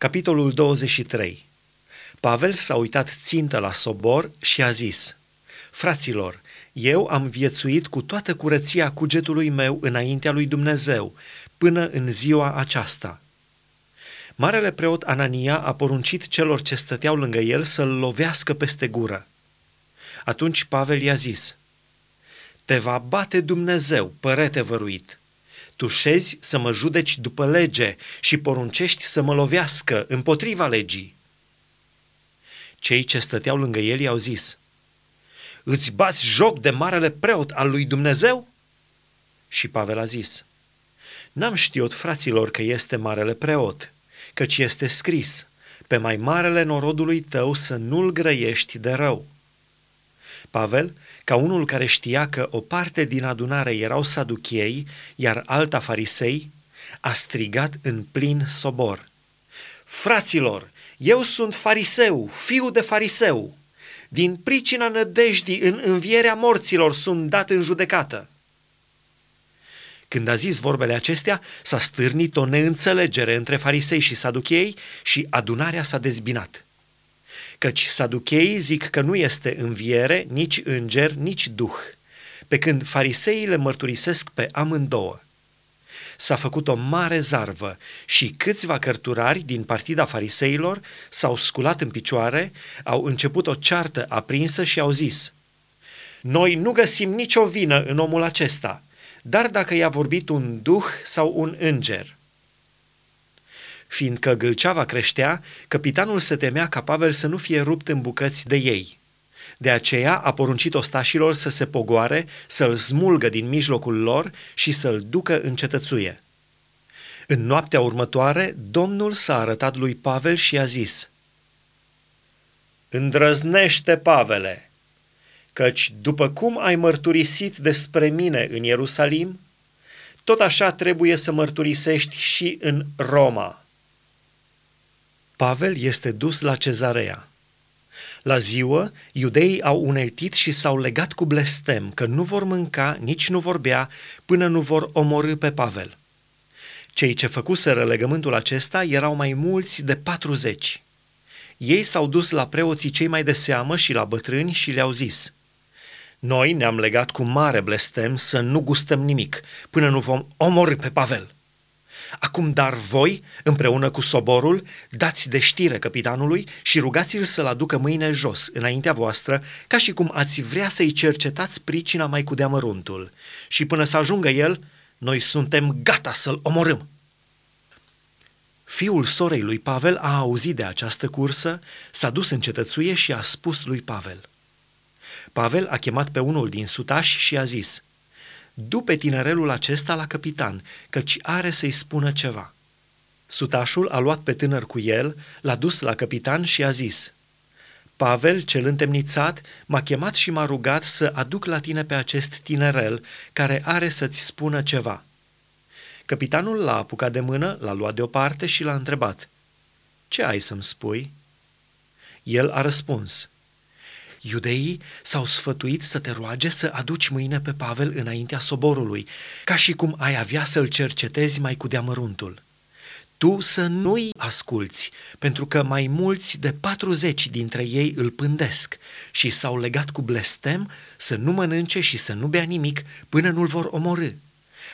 Capitolul 23 Pavel s-a uitat țintă la sobor și a zis, Fraților, eu am viețuit cu toată curăția cugetului meu înaintea lui Dumnezeu, până în ziua aceasta. Marele preot Anania a poruncit celor ce stăteau lângă el să-l lovească peste gură. Atunci Pavel i-a zis, Te va bate Dumnezeu, părete văruit. Tu șezi să mă judeci după lege și poruncești să mă lovească împotriva legii. Cei ce stăteau lângă el i-au zis, Îți bați joc de marele preot al lui Dumnezeu? Și Pavel a zis, N-am știut, fraților, că este marele preot, căci este scris, pe mai marele norodului tău să nu-l grăiești de rău. Pavel, ca unul care știa că o parte din adunare erau saduchiei, iar alta farisei, a strigat în plin sobor. Fraților, eu sunt fariseu, fiu de fariseu. Din pricina nădejdii în învierea morților sunt dat în judecată. Când a zis vorbele acestea, s-a stârnit o neînțelegere între farisei și saduchei și adunarea s-a dezbinat. Căci saducheii zic că nu este înviere, nici înger, nici duh, pe când fariseii le mărturisesc pe amândouă. S-a făcut o mare zarvă și câțiva cărturari din partida fariseilor s-au sculat în picioare, au început o ceartă aprinsă și au zis Noi nu găsim nicio vină în omul acesta, dar dacă i-a vorbit un duh sau un înger – Fiindcă gâlceava creștea, capitanul se temea ca Pavel să nu fie rupt în bucăți de ei. De aceea a poruncit ostașilor să se pogoare, să-l smulgă din mijlocul lor și să-l ducă în cetățuie. În noaptea următoare, Domnul s-a arătat lui Pavel și a zis, Îndrăznește, Pavele, căci după cum ai mărturisit despre mine în Ierusalim, tot așa trebuie să mărturisești și în Roma. Pavel este dus la cezarea. La ziua, iudeii au uneltit și s-au legat cu blestem că nu vor mânca, nici nu vor bea, până nu vor omorâ pe Pavel. Cei ce făcuseră legământul acesta erau mai mulți de patruzeci. Ei s-au dus la preoții cei mai de seamă și la bătrâni și le-au zis, Noi ne-am legat cu mare blestem să nu gustăm nimic, până nu vom omorâ pe Pavel.” Acum dar voi, împreună cu soborul, dați de știre capitanului și rugați-l să-l aducă mâine jos, înaintea voastră, ca și cum ați vrea să-i cercetați pricina mai cu deamăruntul. Și până să ajungă el, noi suntem gata să-l omorâm. Fiul sorei lui Pavel a auzit de această cursă, s-a dus în cetățuie și a spus lui Pavel. Pavel a chemat pe unul din sutași și a zis – du pe tinerelul acesta la capitan, căci are să-i spună ceva. Sutașul a luat pe tânăr cu el, l-a dus la capitan și a zis, Pavel, cel întemnițat, m-a chemat și m-a rugat să aduc la tine pe acest tinerel care are să-ți spună ceva. Capitanul l-a apucat de mână, l-a luat deoparte și l-a întrebat, Ce ai să-mi spui?" El a răspuns, Iudeii s-au sfătuit să te roage să aduci mâine pe Pavel înaintea soborului, ca și cum ai avea să-l cercetezi mai cu deamăruntul. Tu să nu-i asculți, pentru că mai mulți de patruzeci dintre ei îl pândesc și s-au legat cu blestem să nu mănânce și să nu bea nimic până nu-l vor omorâ.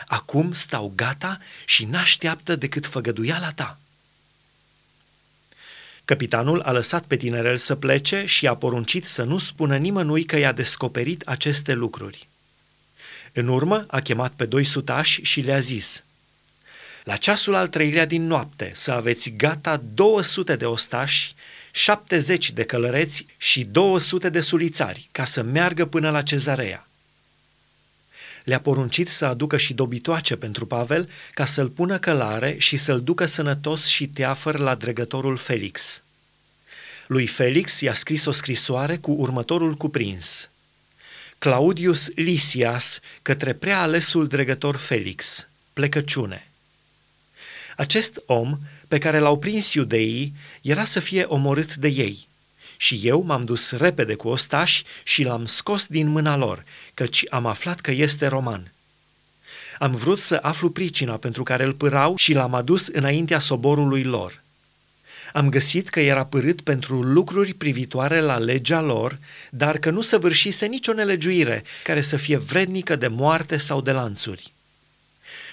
Acum stau gata și n-așteaptă decât făgăduiala ta. Capitanul a lăsat pe tinerel să plece și a poruncit să nu spună nimănui că i-a descoperit aceste lucruri. În urmă a chemat pe doi sutași și le-a zis, La ceasul al treilea din noapte să aveți gata 200 de ostași, 70 de călăreți și 200 de sulițari ca să meargă până la cezarea. Le-a poruncit să aducă și dobitoace pentru Pavel ca să-l pună călare și să-l ducă sănătos și teafăr la dregătorul Felix. Lui Felix i-a scris o scrisoare cu următorul cuprins. Claudius Lysias către prea alesul dregător Felix, plecăciune. Acest om, pe care l-au prins iudeii, era să fie omorât de ei. Și eu m-am dus repede cu ostași și l-am scos din mâna lor, căci am aflat că este roman. Am vrut să aflu pricina pentru care îl pârau și l-am adus înaintea soborului lor – Am găsit că era părât pentru lucruri privitoare la legea lor, dar că nu săvârșise nicio nelegiuire care să fie vrednică de moarte sau de lanțuri.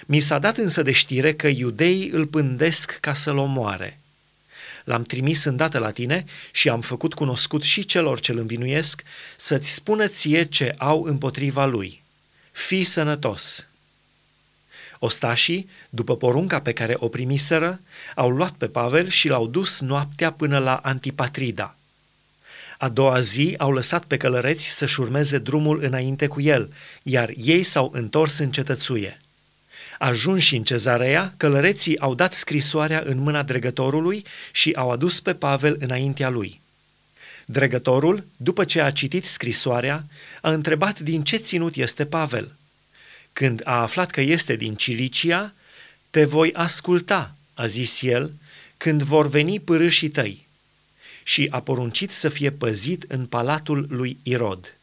Mi s-a dat însă de știre că iudeii îl pândesc ca să-l omoare. L-am trimis îndată la tine și am făcut cunoscut și celor ce îl învinuiesc să-ți spună ție ce au împotriva lui. Fii sănătos! Ostașii, după porunca pe care o primiseră, au luat pe Pavel și l-au dus noaptea până la Antipatrida. A doua zi au lăsat pe călăreți să-și urmeze drumul înainte cu el, iar ei s-au întors în cetățuie. Ajunși în cezarea, călăreții au dat scrisoarea în mâna dregătorului și au adus pe Pavel înaintea lui. Dregătorul, după ce a citit scrisoarea, a întrebat din ce ținut este Pavel – când a aflat că este din Cilicia, te voi asculta, a zis el, când vor veni pârâșii tăi. Și a poruncit să fie păzit în palatul lui Irod.